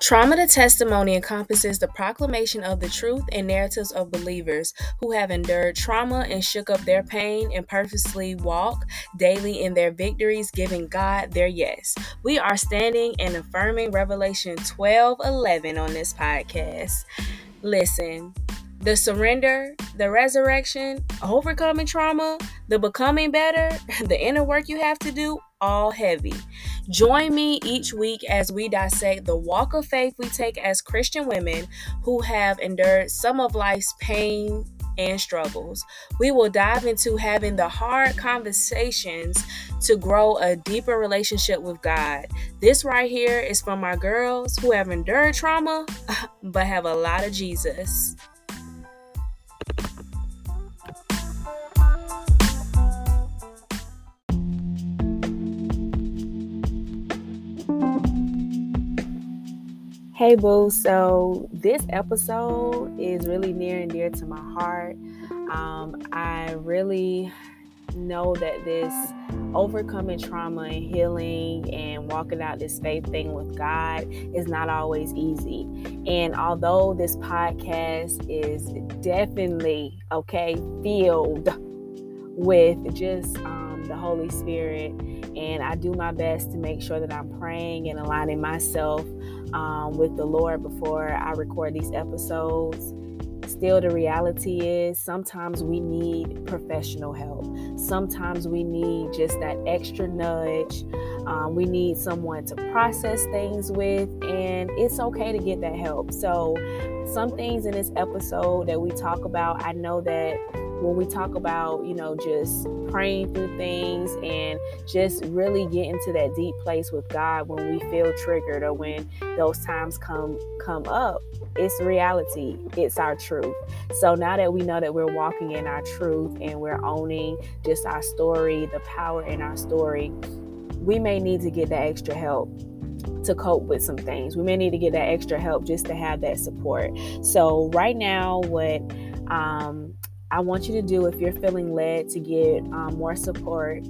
Trauma to testimony encompasses the proclamation of the truth and narratives of believers who have endured trauma and shook up their pain and purposely walk daily in their victories, giving God their yes. We are standing and affirming Revelation 12 11 on this podcast. Listen, the surrender, the resurrection, overcoming trauma, the becoming better, the inner work you have to do, all heavy. Join me each week as we dissect the walk of faith we take as Christian women who have endured some of life's pain and struggles. We will dive into having the hard conversations to grow a deeper relationship with God. This right here is from my girls who have endured trauma but have a lot of Jesus. Hey, boo. So, this episode is really near and dear to my heart. Um, I really know that this overcoming trauma and healing and walking out this faith thing with God is not always easy. And although this podcast is definitely, okay, filled with just um, the Holy Spirit, and I do my best to make sure that I'm praying and aligning myself um, with the Lord before I record these episodes. Still, the reality is sometimes we need professional help. Sometimes we need just that extra nudge. Um, we need someone to process things with, and it's okay to get that help. So, some things in this episode that we talk about, I know that when we talk about, you know, just praying through things and just really getting to that deep place with God when we feel triggered or when those times come come up, it's reality. It's our truth. So now that we know that we're walking in our truth and we're owning just our story, the power in our story, we may need to get that extra help to cope with some things. We may need to get that extra help just to have that support. So right now, what um, I want you to do if you're feeling led to get um, more support.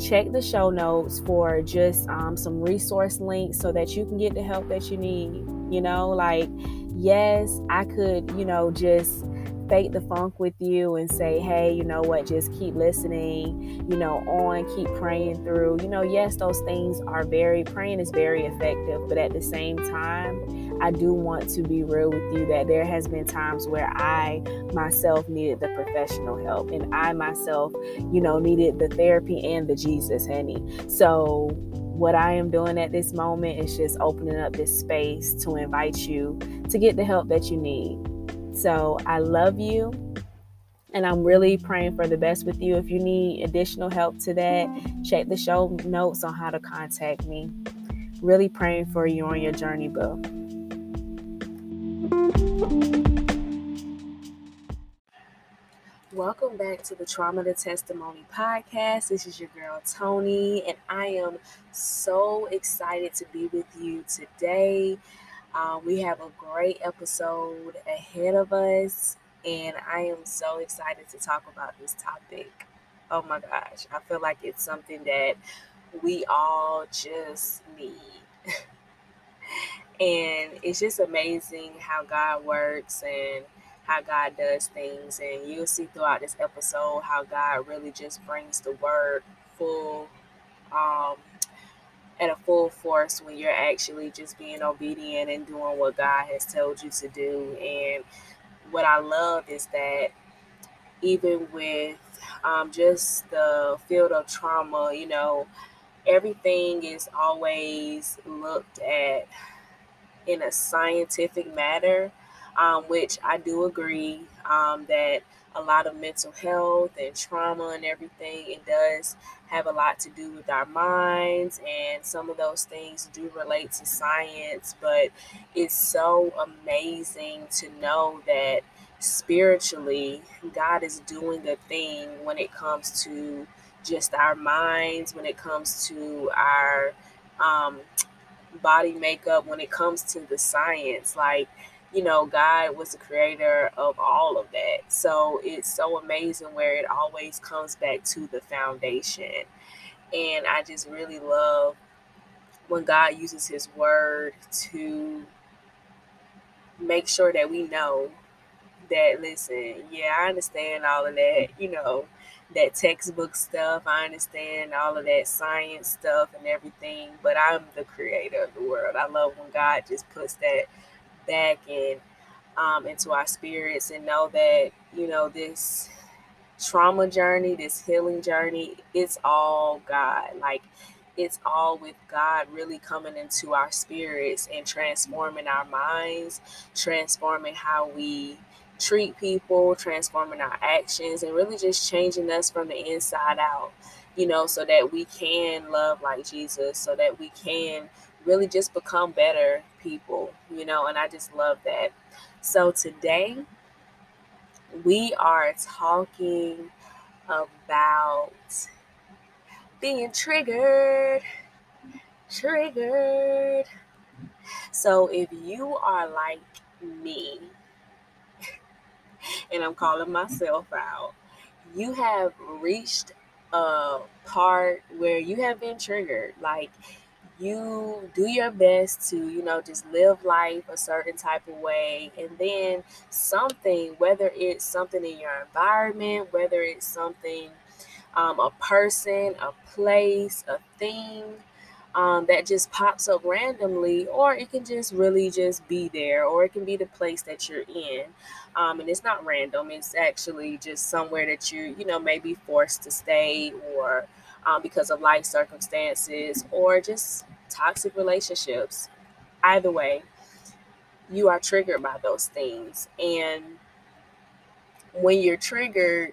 Check the show notes for just um, some resource links so that you can get the help that you need. You know, like, yes, I could, you know, just fake the funk with you and say, hey, you know what, just keep listening, you know, on, keep praying through. You know, yes, those things are very, praying is very effective, but at the same time, I do want to be real with you that there has been times where I myself needed the professional help and I myself, you know, needed the therapy and the Jesus, honey. So, what I am doing at this moment is just opening up this space to invite you to get the help that you need. So I love you. And I'm really praying for the best with you. If you need additional help to that, check the show notes on how to contact me. Really praying for you on your journey, boo. Welcome back to the Trauma to Testimony podcast. This is your girl Toni, and I am so excited to be with you today. Um, we have a great episode ahead of us, and I am so excited to talk about this topic. Oh my gosh, I feel like it's something that we all just need. and it's just amazing how God works and how God does things. And you'll see throughout this episode how God really just brings the word full um, at a full force when you're actually just being obedient and doing what God has told you to do. And what I love is that even with um, just the field of trauma, you know, everything is always looked at in a scientific matter, um, which I do agree um, that a lot of mental health and trauma and everything. It does have a lot to do with our minds, and some of those things do relate to science. But it's so amazing to know that spiritually, God is doing a thing when it comes to just our minds, when it comes to our um, body makeup, when it comes to the science. Like, you know, God was the creator of all of that. So it's so amazing where it always comes back to the foundation. And I just really love when God uses his word to make sure that we know that listen, yeah, I understand all of that, you know, that textbook stuff. I understand all of that science stuff and everything, but I'm the creator of the world. I love when God just puts that back in um, into our spirits and know that, you know, this trauma journey, this healing journey, it's all God. Like it's all with God really coming into our spirits and transforming our minds, transforming how we treat people, transforming our actions, and really just changing us from the inside out, you know, so that we can love like Jesus, so that we can really just become better people, you know, and I just love that. So today, we are talking about being triggered. Triggered. So if you are like me, and I'm calling myself out, you have reached a part where you have been triggered. Like you do your best to, you know, just live life a certain type of way. And then something, whether it's something in your environment, whether it's something, um, a person, a place, a thing, um, that just pops up randomly, or it can just really just be there, or it can be the place that you're in. Um, and it's not random, it's actually just somewhere that you, you know, may be forced to stay, or um, because of life circumstances, or just toxic relationships. Either way, you are triggered by those things. And when you're triggered,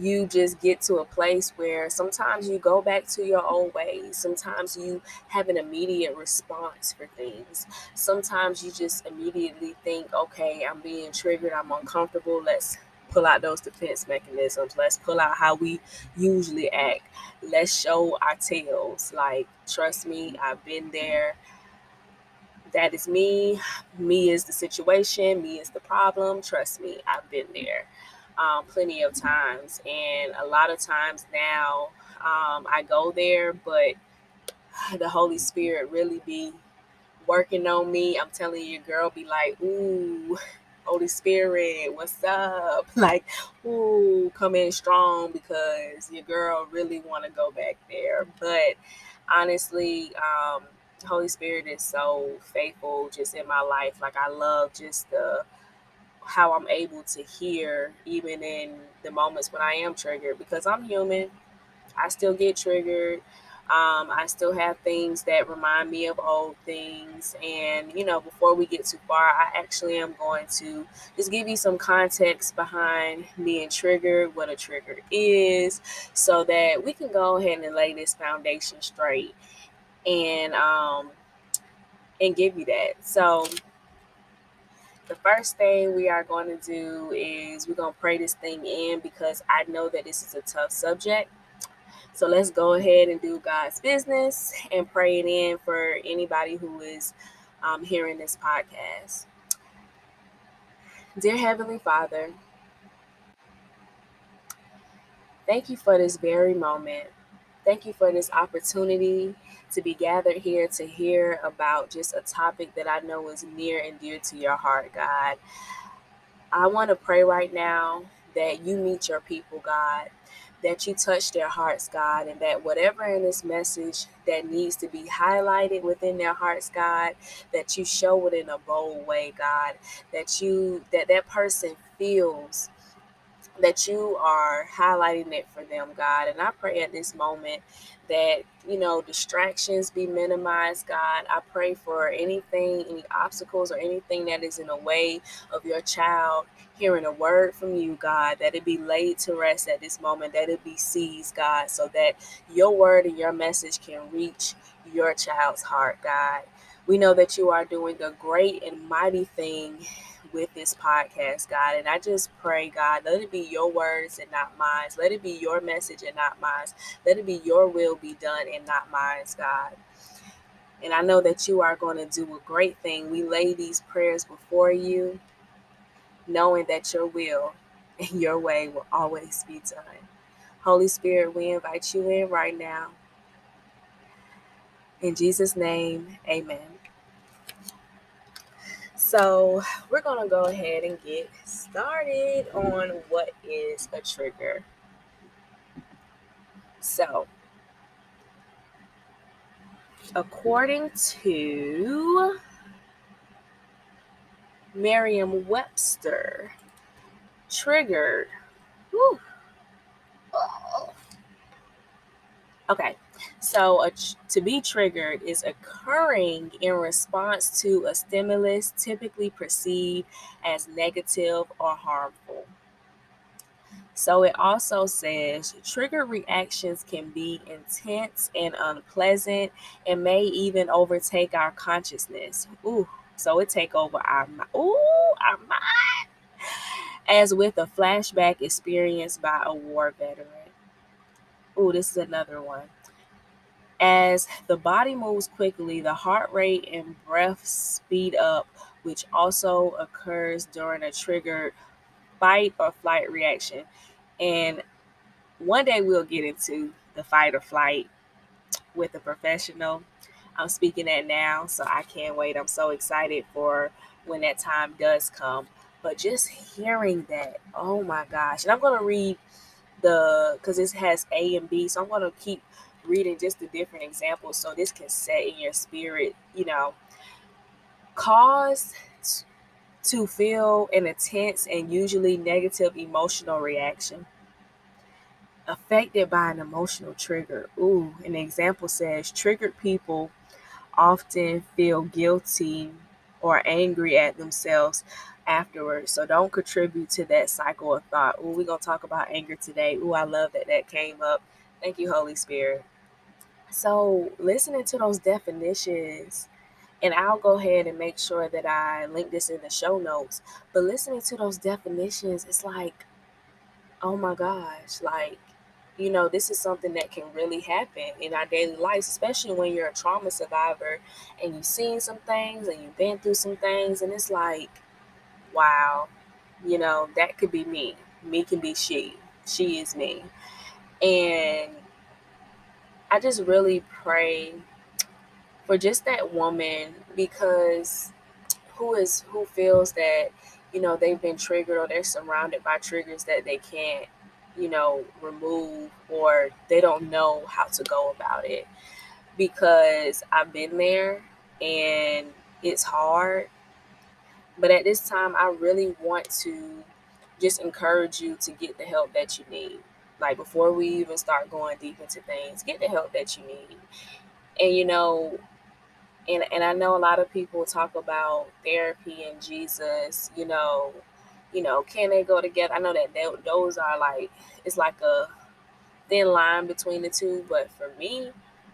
you just get to a place where sometimes you go back to your old ways. Sometimes you have an immediate response for things. Sometimes you just immediately think, okay, I'm being triggered, I'm uncomfortable. Let's pull out those defense mechanisms. Let's pull out how we usually act. Let's show our tails. Like, trust me, I've been there. That is me. Me is the situation. Me is the problem. Trust me, I've been there um, plenty of times. And a lot of times now, um, I go there, but the Holy Spirit really be working on me. I'm telling you, girl, be like, ooh, Holy Spirit, what's up? Like, ooh, come in strong because your girl really want to go back there. But honestly, um, Holy Spirit is so faithful just in my life. Like I love just the how I'm able to hear even in the moments when I am triggered because I'm human. I still get triggered. Um, I still have things that remind me of old things. And, you know, before we get too far, I actually am going to just give you some context behind being triggered, what a trigger is, so that we can go ahead and lay this foundation straight and um and give you that. So the first thing we are going to do is we're going to pray this thing in because I know that this is a tough subject. So let's go ahead and do God's business and pray it in for anybody who is um, hearing this podcast. Dear Heavenly Father, thank you for this very moment. Thank you for this opportunity to be gathered here to hear about just a topic that I know is near and dear to your heart, God. I want to pray right now that you meet your people, God, that you touch their hearts, God, and that whatever in this message that needs to be highlighted within their hearts, God, that you show it in a bold way, God, that you that that person feels that you are highlighting it for them, God. And I pray at this moment that, you know, distractions be minimized, God. I pray for anything, any obstacles or anything that is in the way of your child hearing a word from you, God, that it be laid to rest at this moment, that it be seized, God, so that your word and your message can reach your child's heart, God. We know that you are doing a great and mighty thing with this podcast, God. And I just pray, God, let it be your words and not mine. Let it be your message and not mine. Let it be your will be done and not mine, God. And I know that you are going to do a great thing. We lay these prayers before you, knowing that your will and your way will always be done. Holy Spirit, we invite you in right now. In Jesus' name, amen. So, we're going to go ahead and get started on what is a trigger. So, according to Merriam Webster, triggered. Whew. Oh, okay, so to be triggered is occurring in response to a stimulus typically perceived as negative or harmful. So it also says trigger reactions can be intense and unpleasant and may even overtake our consciousness. Ooh, so it take over our ooh, our mind. As with a flashback experienced by a war veteran. Ooh, this is another one. As the body moves quickly, the heart rate and breath speed up, which also occurs during a triggered fight or flight reaction. And one day we'll get into the fight or flight with a professional. I'm speaking that now, so I can't wait. I'm so excited for when that time does come. But just hearing that, oh my gosh. And I'm going to read the, because this has A and B, so I'm going to keep reading just the different examples so this can set in your spirit, you know, cause to feel an intense and usually negative emotional reaction. Affected by an emotional trigger. Ooh, an example says triggered people often feel guilty or angry at themselves afterwards. So don't contribute to that cycle of thought. Ooh, we're going to talk about anger today. Ooh, I love that that came up. Thank you, Holy Spirit. So, listening to those definitions, and I'll go ahead and make sure that I link this in the show notes. But listening to those definitions, it's like, oh my gosh, like, you know, this is something that can really happen in our daily lives, especially when you're a trauma survivor and you've seen some things and you've been through some things, and it's like, wow, you know, that could be me. Me can be she. She is me. And I just really pray for just that woman because who is who feels that you know they've been triggered or they're surrounded by triggers that they can't you know remove or they don't know how to go about it. Because I've been there and it's hard but at this time I really want to just encourage you to get the help that you need like before we even start going deep into things, get the help that you need. And you know, and and I know a lot of people talk about therapy and Jesus, you know, you know, can they go together? I know that they, those are like it's like a thin line between the two, but for me,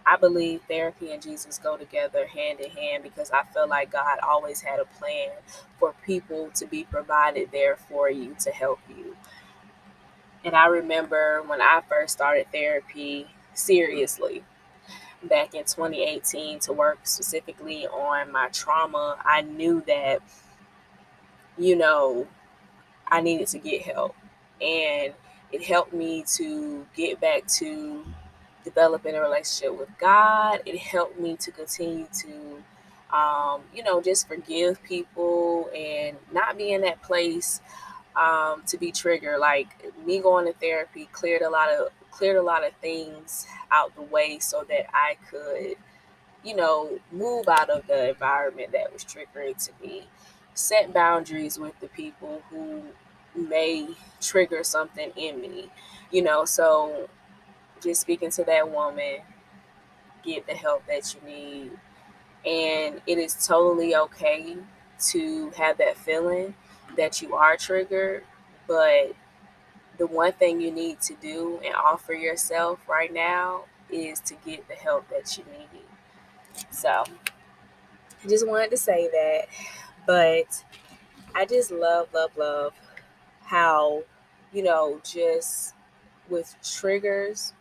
I believe therapy and Jesus go together hand in hand because I feel like God always had a plan for people to be provided there for you to help you. And I remember when I first started therapy seriously back in 2018 to work specifically on my trauma, I knew that, you know, I needed to get help. And it helped me to get back to developing a relationship with God. It helped me to continue to, um, you know, just forgive people and not be in that place um, to be triggered. Like me going to therapy cleared a lot of cleared a lot of things out the way so that I could, you know, move out of the environment that was triggering to me. Set boundaries with the people who may trigger something in me, you know. So just speaking to that woman, get the help that you need. And it is totally okay to have that feeling that you are triggered, but the one thing you need to do and offer yourself right now is to get the help that you need. So, I just wanted to say that, but I just love, love, love how, you know, just with triggers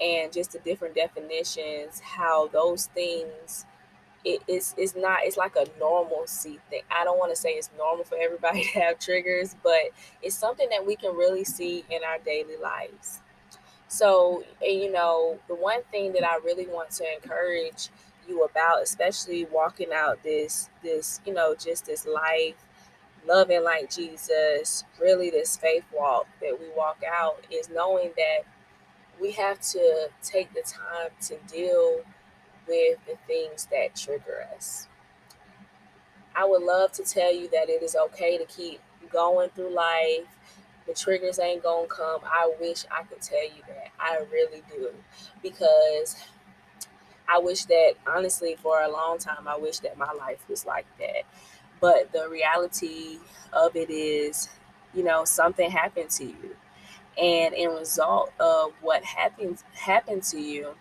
and just the different definitions, how those things it is it's not it's like a normalcy thing. I don't want to say it's normal for everybody to have triggers, but it's something that we can really see in our daily lives. So, you know, the one thing that I really want to encourage you about, especially walking out this this, you know, just this life loving like Jesus, really this faith walk that we walk out is knowing that we have to take the time to deal with the things that trigger us. I would love to tell you that it is okay to keep going through life. The triggers ain't gonna come. I wish I could tell you that. I really do. Because I wish that, honestly, for a long time, I wish that my life was like that. But the reality of it is, you know, something happened to you. And in result of what happened happened to you,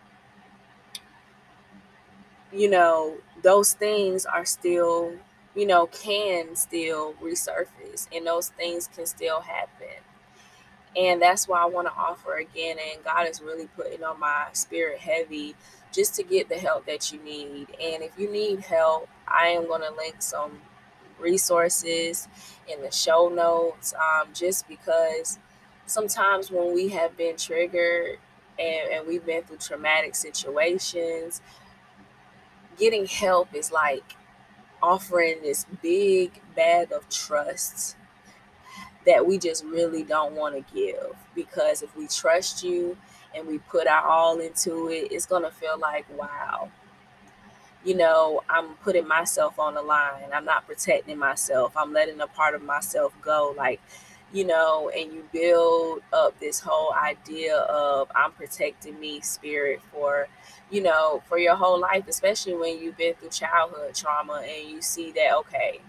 you know, those things are still, you know, can still resurface and those things can still happen. And that's why I want to offer again. And God is really putting on my spirit heavy just to get the help that you need. And if you need help, I am going to link some resources in the show notes um, just because sometimes when we have been triggered and, and we've been through traumatic situations, getting help is like offering this big bag of trust that we just really don't want to give because if we trust you and we put our all into it, it's going to feel like, wow, you know, I'm putting myself on the line. I'm not protecting myself. I'm letting a part of myself go. Like, you know, and you build up this whole idea of I'm protecting me spirit for, you know, for your whole life, especially when you've been through childhood trauma and you see that, okay,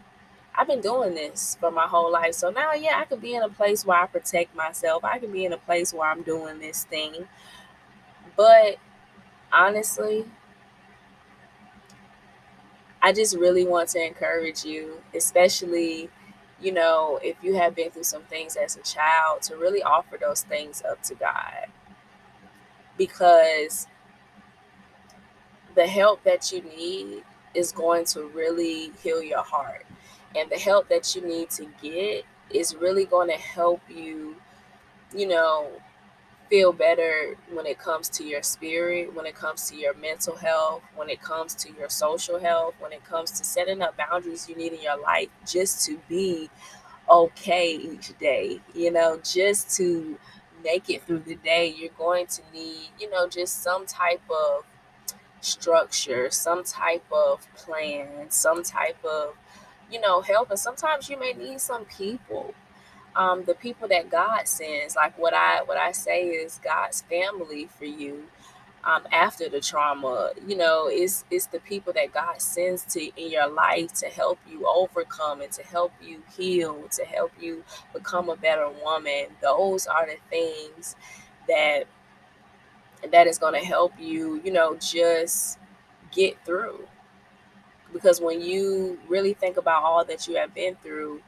I've been doing this for my whole life. So now, yeah, I could be in a place where I protect myself. I can be in a place where I'm doing this thing. But honestly, I just really want to encourage you, especially, you know, if you have been through some things as a child, to really offer those things up to God. Because the help that you need is going to really heal your heart. And the help that you need to get is really going to help you, you know, feel better when it comes to your spirit, when it comes to your mental health, when it comes to your social health, when it comes to setting up boundaries you need in your life just to be okay each day, you know, just to make it through the day, you're going to need, you know, just some type of structure, some type of plan, some type of, you know, help. And sometimes you may need some people um, the people that God sends. Like what I what I say is God's family for you. Um, after the trauma, you know, it's it's the people that God sends to in your life to help you overcome and to help you heal, to help you become a better woman. Those are the things that that is going to help you, you know, just get through. Because when you really think about all that you have been through,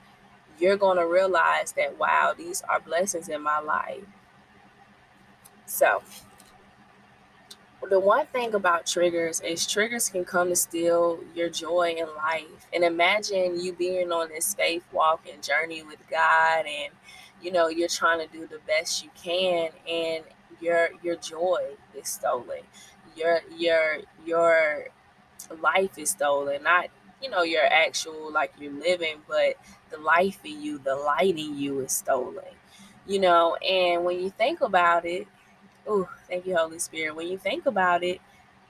you're going to realize that, wow, these are blessings in my life. So, the one thing about triggers is triggers can come to steal your joy in life. And imagine you being on this faith walk and journey with God and you know you're trying to do the best you can and your your joy is stolen. Your your your life is stolen. Not you know your actual like you're living but the life in you the light in you is stolen you know and when you think about it oh thank you holy spirit when you think about it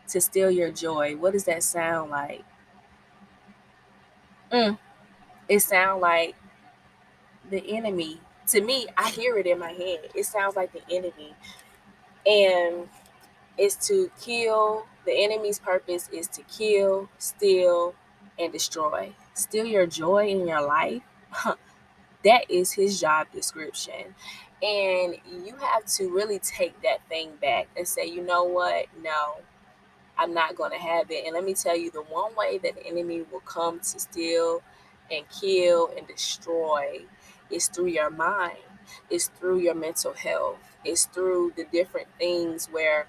to steal your joy what does that sound like mm, it sounds like the enemy to me i hear it in my head it sounds like the enemy and it's to kill the enemy's purpose is to kill steal and destroy. Steal your joy in your life. that is his job description. And you have to really take that thing back and say, you know what? No, I'm not going to have it. And let me tell you, the one way that the enemy will come to steal and kill and destroy is through your mind, it's through your mental health, it's through the different things where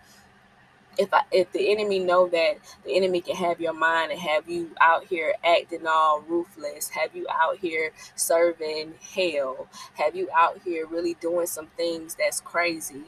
if I, if the enemy know that the enemy can have your mind and have you out here acting all ruthless, have you out here serving hell, have you out here really doing some things that's crazy,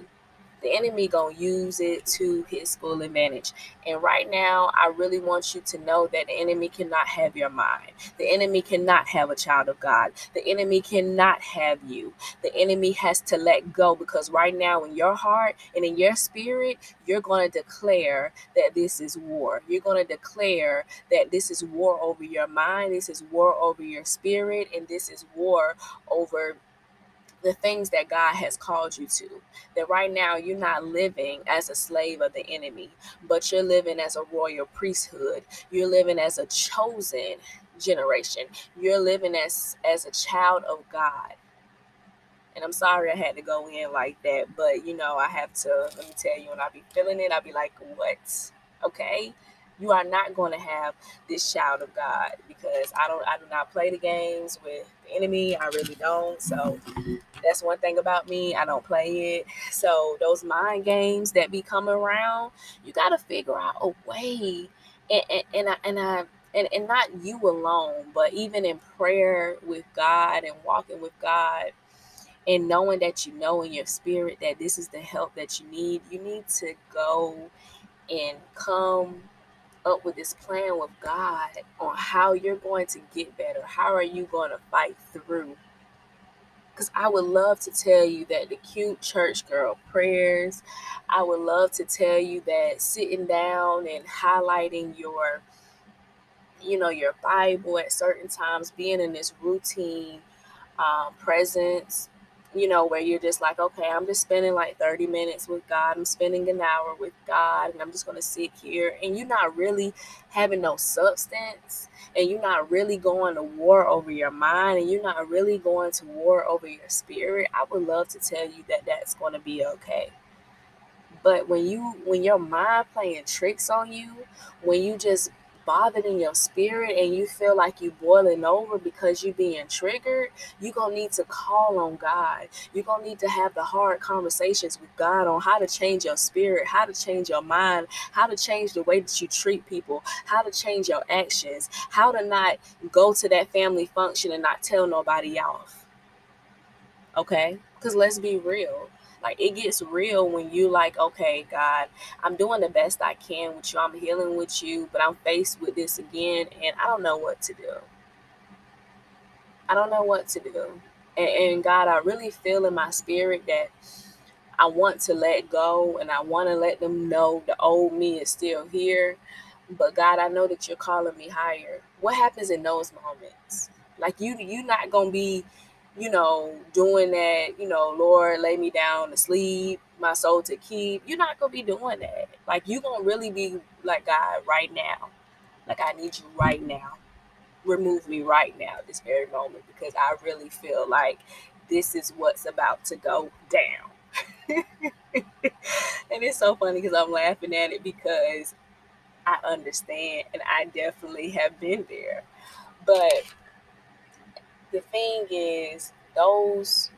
the enemy gonna use it to his full advantage. And right now, I really want you to know that the enemy cannot have your mind. The enemy cannot have a child of God. The enemy cannot have you. The enemy has to let go because right now, in your heart and in your spirit, you're going to declare that this is war. You're going to declare that this is war over your mind, this is war over your spirit, and this is war over the things that God has called you to. That right now you're not living as a slave of the enemy, but you're living as a royal priesthood. You're living as a chosen generation. You're living as as a child of God. And I'm sorry I had to go in like that, but you know, I have to let me tell you when I be feeling it, I'll be like, what? Okay you are not going to have this child of God because I don't I do not play the games with the enemy. I really don't. So that's one thing about me. I don't play it. So those mind games that be coming around, you got to figure out a way. And, and, and I and I and, and not you alone, but even in prayer with God and walking with God and knowing that you know in your spirit that this is the help that you need, you need to go and come up with this plan with God on how you're going to get better. How are you going to fight through? Because I would love to tell you that the cute church girl prayers, I would love to tell you that sitting down and highlighting your, you know, your Bible at certain times, being in this routine um, presence, you know, where you're just like, okay, I'm just spending like 30 minutes with God. I'm spending an hour with God, and I'm just going to sit here. And you're not really having no substance, and you're not really going to war over your mind, and you're not really going to war over your spirit. I would love to tell you that that's going to be okay. But when you when your mind playing tricks on you, when you just bothered in your spirit and you feel like you're boiling over because you're being triggered, you're gonna need to call on God. You're gonna need to have the hard conversations with God on how to change your spirit, how to change your mind, how to change the way that you treat people, how to change your actions, how to not go to that family function and not tell nobody off. Okay? Because let's be real like it gets real when you like, okay, God, I'm doing the best I can with you. I'm healing with you, but I'm faced with this again and I don't know what to do. I don't know what to do. And, and God, I really feel in my spirit that I want to let go and I want to let them know the old me is still here. But God, I know that you're calling me higher. What happens in those moments? Like you you're not gonna be you know, doing that, you know, Lord, lay me down to sleep, my soul to keep. You're not gonna be doing that. Like you're gonna really be like God right now. Like I need you right now. Remove me right now, this very moment, because I really feel like this is what's about to go down. and it's so funny because I'm laughing at it because I understand and I definitely have been there. But the thing is, those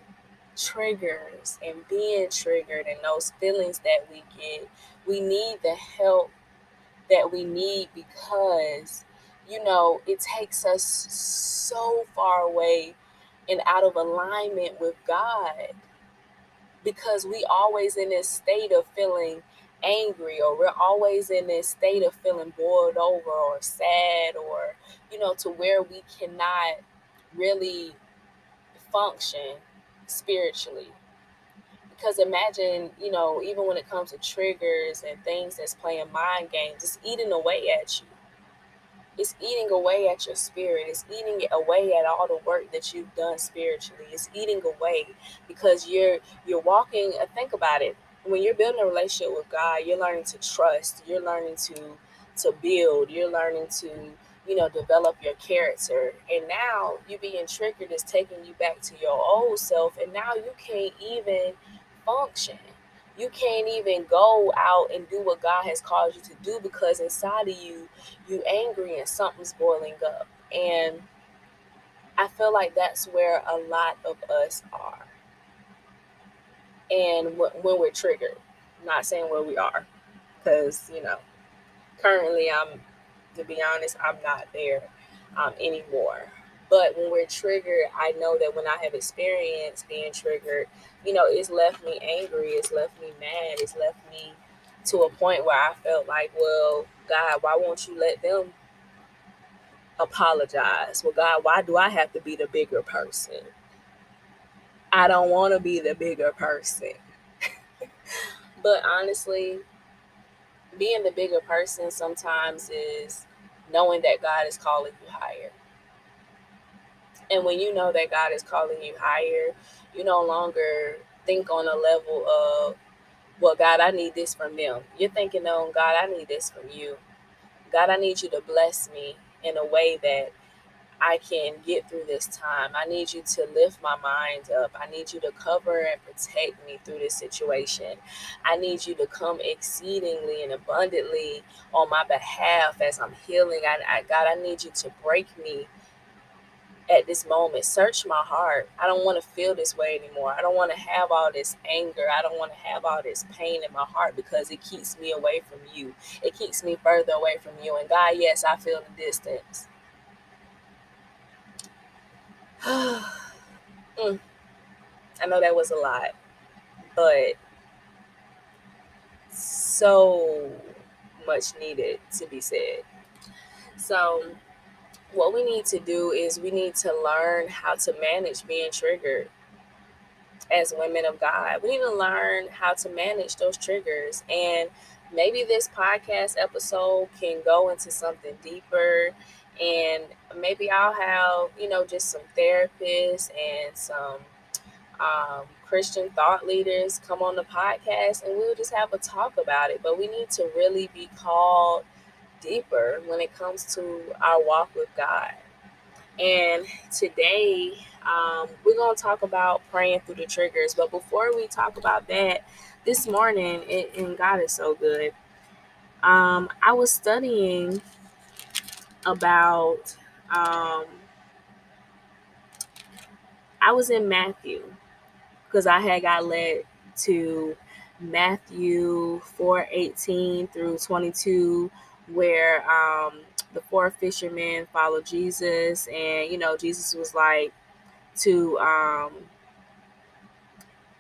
triggers and being triggered and those feelings that we get, we need the help that we need because, you know, it takes us so far away and out of alignment with God because we always in this state of feeling angry or we're always in this state of feeling boiled over or sad or you know to where we cannot really function spiritually. Because imagine, you know, even when it comes to triggers and things that's playing mind games, it's eating away at you. It's eating away at your spirit. It's eating away at all the work that you've done spiritually. It's eating away because you're you're walking. Uh, think about it. When you're building a relationship with God, you're learning to trust. You're learning to to build. You're learning to you know, develop your character. And now you being triggered is taking you back to your old self. And now you can't even function. You can't even go out and do what God has called you to do because inside of you, you angry and something's boiling up. And I feel like that's where a lot of us are. And when we're triggered, I'm not saying where we are, because, you know, currently I'm to be honest, I'm not there um, anymore. But when we're triggered, I know that when I have experienced being triggered, you know, it's left me angry, it's left me mad, it's left me to a point where I felt like, well, God, why won't you let them apologize? Well, God, why do I have to be the bigger person? I don't want to be the bigger person. but honestly, being the bigger person sometimes is knowing that God is calling you higher. And when you know that God is calling you higher, you no longer think on a level of, well, God, I need this from them. You're thinking, no, God, I need this from you. God, I need you to bless me in a way that I can get through this time. I need you to lift my mind up. I need you to cover and protect me through this situation. I need you to come exceedingly and abundantly on my behalf as I'm healing. I, I God, I need you to break me at this moment. Search my heart. I don't want to feel this way anymore. I don't want to have all this anger. I don't want to have all this pain in my heart because it keeps me away from you. It keeps me further away from you. And God, yes, I feel the distance. mm. I know that was a lot, but so much needed to be said. So, what we need to do is we need to learn how to manage being triggered as women of God. We need to learn how to manage those triggers. And maybe this podcast episode can go into something deeper and maybe I'll have you know just some therapists and some um, Christian thought leaders come on the podcast, and we'll just have a talk about it. But we need to really be called deeper when it comes to our walk with God. And today, um, we're going to talk about praying through the triggers. But before we talk about that, this morning, it, and God is so good, um, I was studying about um, I was in Matthew because I had got led to Matthew 4 18 through 22, where um, the four fishermen followed Jesus, and you know, Jesus was like to um,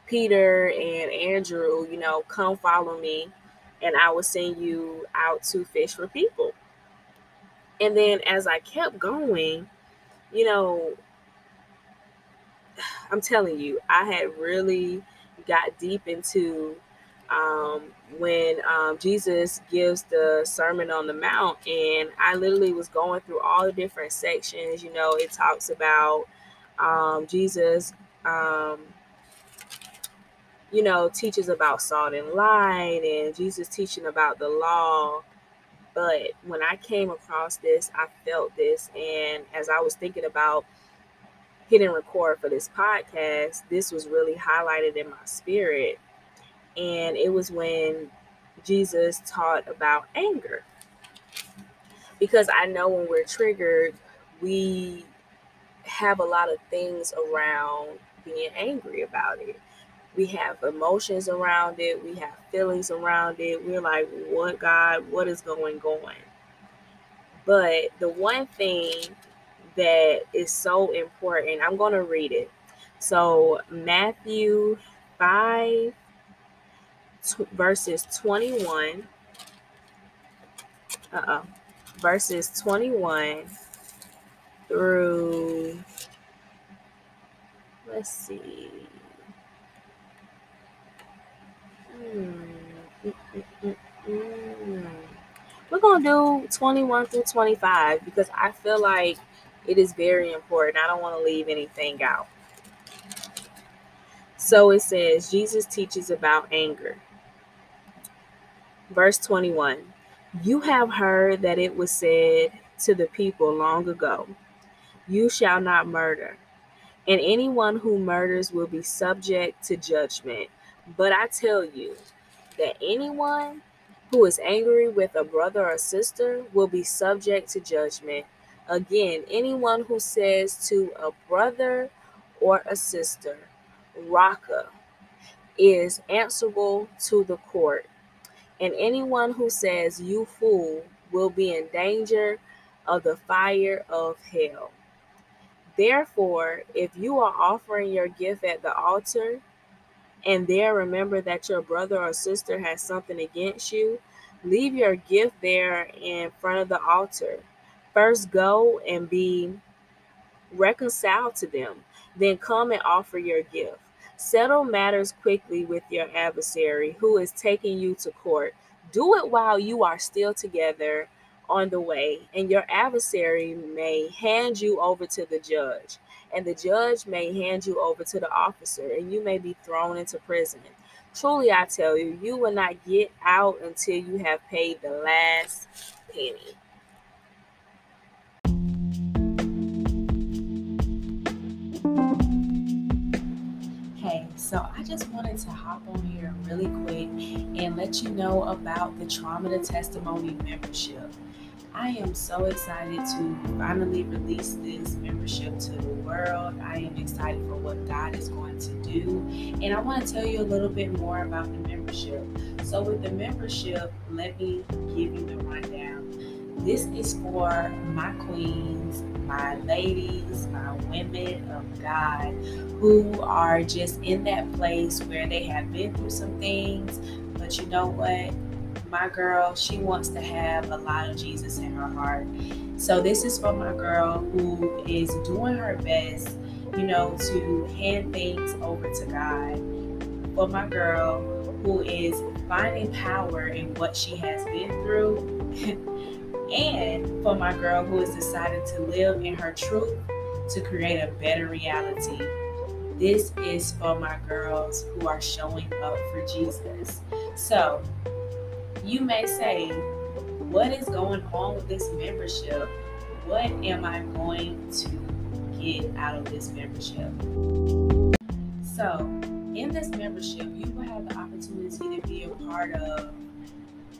Peter and Andrew, you know, come follow me, and I will send you out to fish for people. And then as I kept going, you know, I'm telling you, I had really got deep into um, when um, Jesus gives the Sermon on the Mount, and I literally was going through all the different sections. You know, it talks about um, Jesus, um, you know, teaches about salt and light, and Jesus teaching about the law. But when I came across this, I felt this. And as I was thinking about hitting record for this podcast, this was really highlighted in my spirit. And it was when Jesus taught about anger. Because I know when we're triggered, we have a lot of things around being angry about it we have emotions around it, we have feelings around it. We're like, what God, what is going on? But the one thing that is so important, I'm going to read it. So, Matthew 5, t- verses 21. Uh oh. Verses 21 through, let's see. Mm, mm, mm, We're going to do 21 through 25 because I feel like it is very important. I don't want to leave anything out. So it says, Jesus teaches about anger. Verse 21 You have heard that it was said to the people long ago, You shall not murder, and anyone who murders will be subject to judgment. But I tell you that anyone who is angry with a brother or sister will be subject to judgment. Again, anyone who says to a brother or a sister, Raca, is answerable to the court. And anyone who says, You fool, will be in danger of the fire of hell. Therefore, if you are offering your gift at the altar and there remember that your brother or sister has something against you, leave your gift there in front of the altar. First, go and be reconciled to them, then come and offer your gift. Settle matters quickly with your adversary who is taking you to court. Do it while you are still together on the way, and your adversary may hand you over to the judge, and the judge may hand you over to the officer, and you may be thrown into prison. Truly, I tell you, you will not get out until you have paid the last penny. So I just wanted to hop on here really quick and let you know about the Trauma to Testimony membership. I am so excited to finally release this membership to the world. I am excited for what God is going to do. And I want to tell you a little bit more about the membership. So, with the membership, let me give you the rundown. This is for my queens, my ladies, my women of God who are just in that place where they have been through some things, but you know what? My girl, she wants to have a lot of Jesus in her heart. So this is for my girl who is doing her best, you know, to hand things over to God. For my girl who is finding power in what she has been through. and for my girl who has decided to live in her truth to create a better reality. This is for my girls who are showing up for Jesus. So, you may say, What is going on with this membership? What am I going to get out of this membership? So, in this membership, you will have the opportunity to be a part of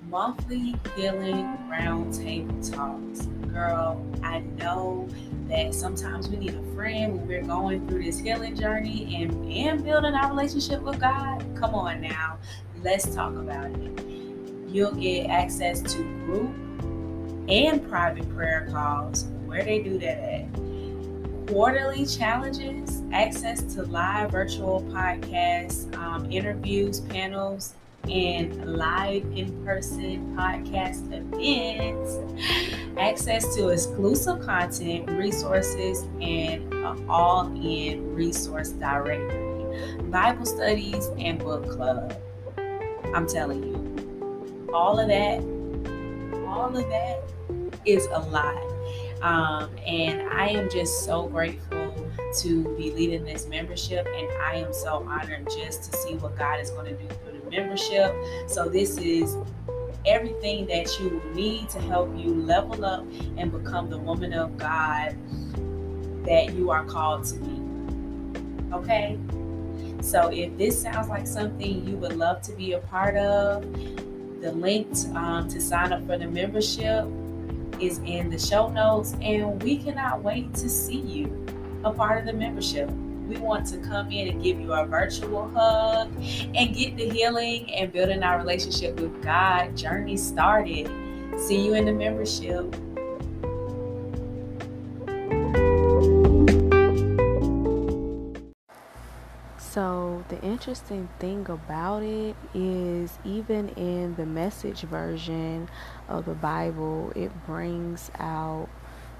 monthly healing roundtable talks. Girl, I know that sometimes we need a friend when we're going through this healing journey and, and building our relationship with God. Come on now, let's talk about it you'll get access to group and private prayer calls. Where they do that at? Quarterly challenges, access to live virtual podcasts, um, interviews, panels, and live in person podcast events, access to exclusive content, resources, and an all in resource directory, Bible studies, and book club. I'm telling you, all of that, all of that is a lot. Um, and I am just so grateful to be leading this membership, and I am so honored just to see what God is going to do through the membership. So, this is everything that you need to help you level up and become the woman of God that you are called to be. Okay? So, if this sounds like something you would love to be a part of, the link um, to sign up for the membership is in the show notes, and we cannot wait to see you a part of the membership. We want to come in and give you a virtual hug and get the healing and building our relationship with God journey started. See you in the membership. So, the interesting thing about it is, even in the message version of the Bible, it brings out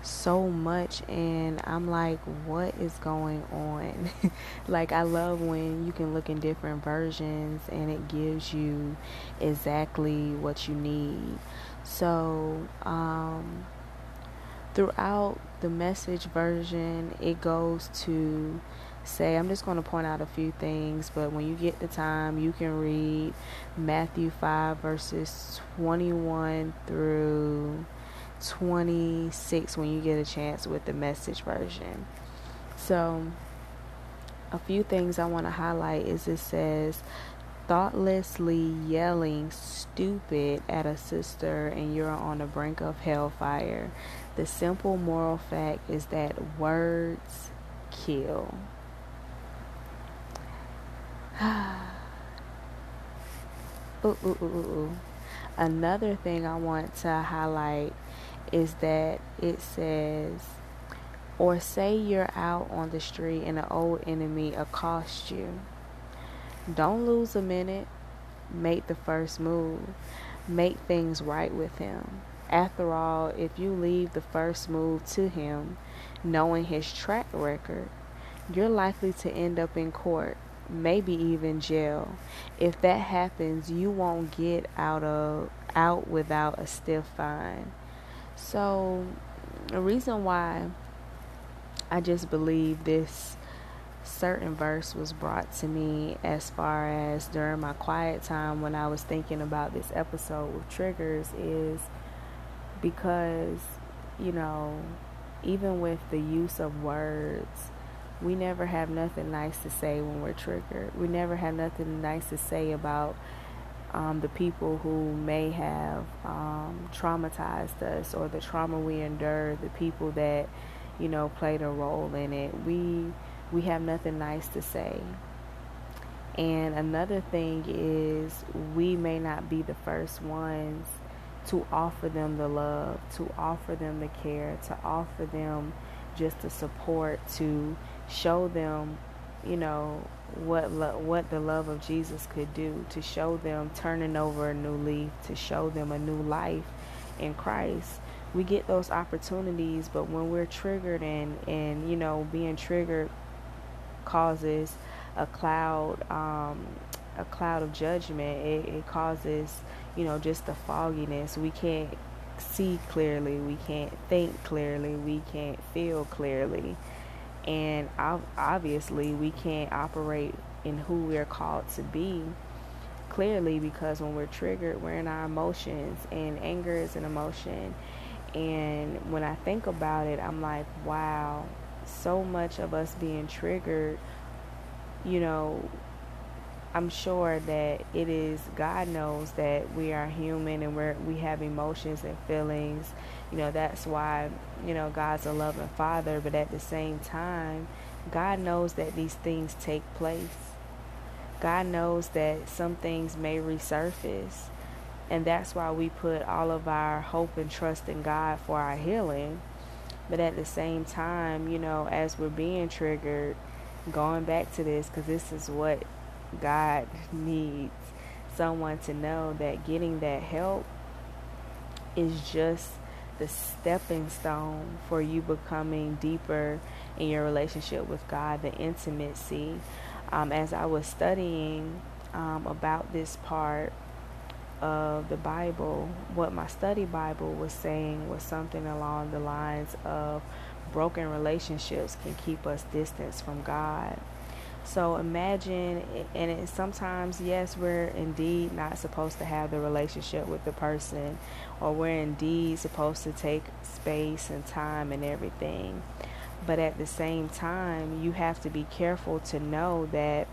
so much, and I'm like, what is going on? like, I love when you can look in different versions and it gives you exactly what you need. So, um, throughout the message version, it goes to say, I'm just going to point out a few things, but when you get the time, you can read Matthew 5, verses 21 through 26 when you get a chance with the message version. So, a few things I want to highlight is it says, thoughtlessly yelling stupid at a sister and you're on the brink of hellfire. The simple moral fact is that words kill. ooh, ooh, ooh, ooh. Another thing I want to highlight is that it says, Or say you're out on the street and an old enemy accosts you. Don't lose a minute. Make the first move. Make things right with him. After all, if you leave the first move to him, knowing his track record, you're likely to end up in court, maybe even jail. If that happens, you won't get out of out without a stiff fine. So, the reason why I just believe this certain verse was brought to me as far as during my quiet time when I was thinking about this episode with triggers is because, you know, even with the use of words, we never have nothing nice to say when we're triggered. We never have nothing nice to say about um, the people who may have um, traumatized us or the trauma we endured, the people that you know, played a role in it. We we have nothing nice to say. And another thing is we may not be the first ones to offer them the love, to offer them the care, to offer them just the support, to show them, you know, what lo- what the love of Jesus could do, to show them turning over a new leaf, to show them a new life in Christ. We get those opportunities but when we're triggered and and you know being triggered causes a cloud um, a cloud of judgment. It, it causes you know just the fogginess. We can't see clearly. We can't think clearly. We can't feel clearly and obviously we can't operate in who we're called to be clearly because when we're triggered we're in our emotions and anger is an emotion. And when I think about it, I'm like, wow, so much of us being triggered, you know, I'm sure that it is God knows that we are human and we're we have emotions and feelings. You know, that's why, you know, God's a loving father, but at the same time, God knows that these things take place. God knows that some things may resurface. And that's why we put all of our hope and trust in God for our healing. But at the same time, you know, as we're being triggered, going back to this, because this is what God needs someone to know that getting that help is just the stepping stone for you becoming deeper in your relationship with God, the intimacy. Um, as I was studying um, about this part, of the Bible, what my study Bible was saying was something along the lines of broken relationships can keep us distance from God. So imagine, and sometimes, yes, we're indeed not supposed to have the relationship with the person, or we're indeed supposed to take space and time and everything. But at the same time, you have to be careful to know that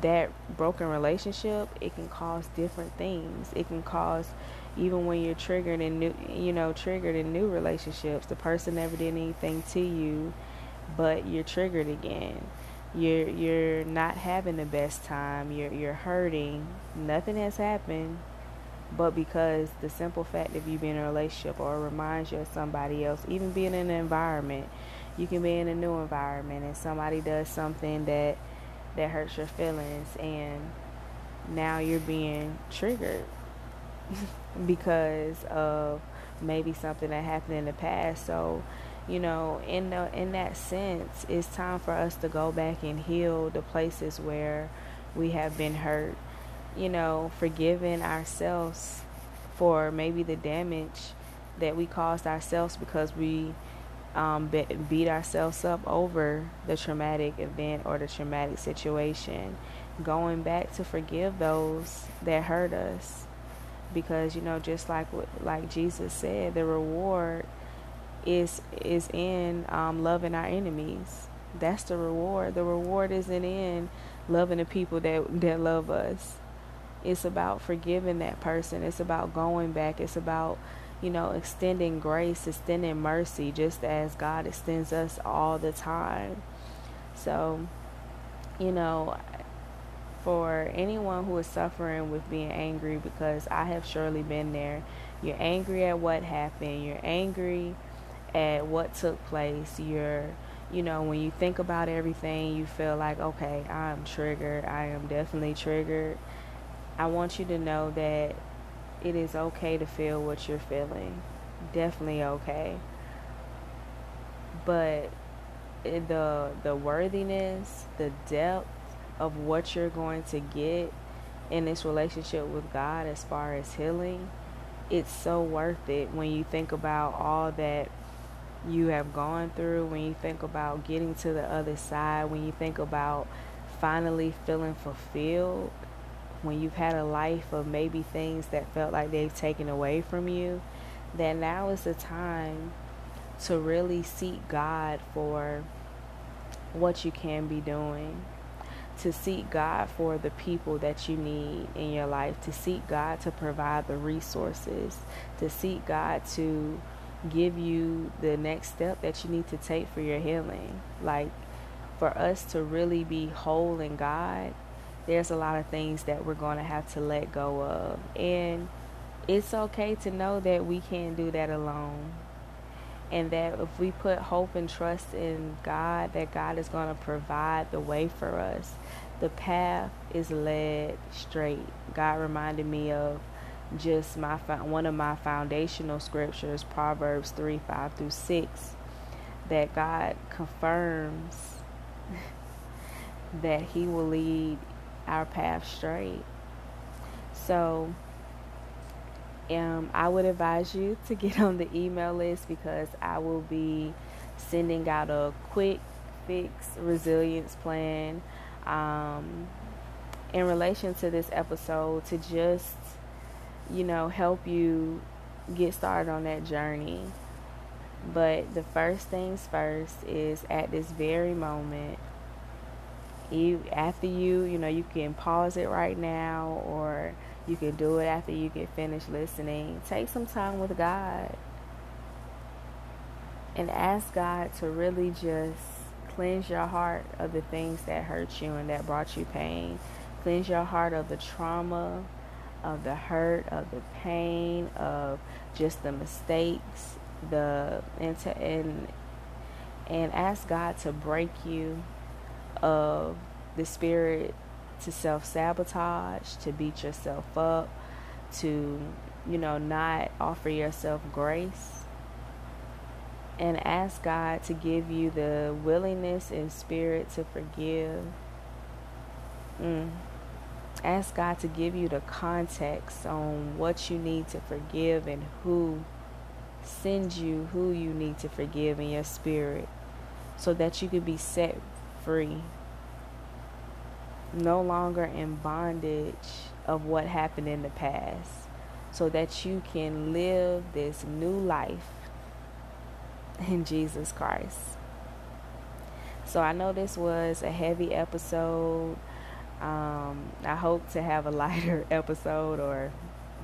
that broken relationship it can cause different things it can cause even when you're triggered in new you know triggered in new relationships the person never did anything to you but you're triggered again. You're you're not having the best time. You're you're hurting. Nothing has happened but because the simple fact of you being in a relationship or reminds you of somebody else even being in an environment you can be in a new environment and somebody does something that that hurts your feelings and now you're being triggered because of maybe something that happened in the past. So you know in the in that sense it's time for us to go back and heal the places where we have been hurt you know forgiving ourselves for maybe the damage that we caused ourselves because we um, be- beat ourselves up over the traumatic event or the traumatic situation. Going back to forgive those that hurt us, because you know, just like like Jesus said, the reward is is in um, loving our enemies. That's the reward. The reward isn't in loving the people that that love us. It's about forgiving that person. It's about going back. It's about you know, extending grace, extending mercy, just as God extends us all the time. So, you know, for anyone who is suffering with being angry, because I have surely been there, you're angry at what happened, you're angry at what took place. You're, you know, when you think about everything, you feel like, okay, I'm triggered. I am definitely triggered. I want you to know that it is okay to feel what you're feeling. Definitely okay. But the the worthiness, the depth of what you're going to get in this relationship with God as far as healing, it's so worth it when you think about all that you have gone through, when you think about getting to the other side, when you think about finally feeling fulfilled, when you've had a life of maybe things that felt like they've taken away from you, that now is the time to really seek God for what you can be doing, to seek God for the people that you need in your life, to seek God to provide the resources, to seek God to give you the next step that you need to take for your healing. Like for us to really be whole in God, there's a lot of things that we're going to have to let go of. And it's okay to know that we can't do that alone. And that if we put hope and trust in God, that God is going to provide the way for us. The path is led straight. God reminded me of just my one of my foundational scriptures, Proverbs 3 5 through 6, that God confirms that He will lead our path straight. So, um, I would advise you to get on the email list because I will be sending out a quick fix resilience plan um, in relation to this episode to just you know, help you get started on that journey. But the first things first is at this very moment, you after you, you know, you can pause it right now or you can do it after you get finished listening. Take some time with God and ask God to really just cleanse your heart of the things that hurt you and that brought you pain. Cleanse your heart of the trauma of the hurt, of the pain, of just the mistakes, the and to, and and ask God to break you of the spirit to self sabotage, to beat yourself up, to you know not offer yourself grace. And ask God to give you the willingness and spirit to forgive. Mm ask God to give you the context on what you need to forgive and who sends you who you need to forgive in your spirit so that you can be set free. No longer in bondage of what happened in the past, so that you can live this new life in Jesus Christ. So I know this was a heavy episode. Um, I hope to have a lighter episode, or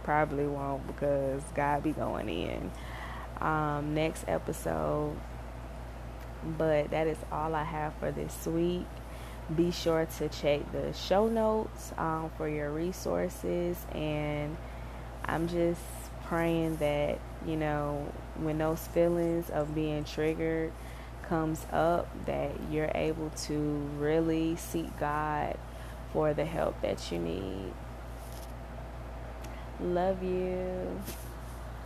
probably won't because God be going in um, next episode. But that is all I have for this week. Be sure to check the show notes um, for your resources, and I'm just praying that you know when those feelings of being triggered comes up that you're able to really seek God for the help that you need. Love you.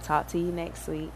Talk to you next week.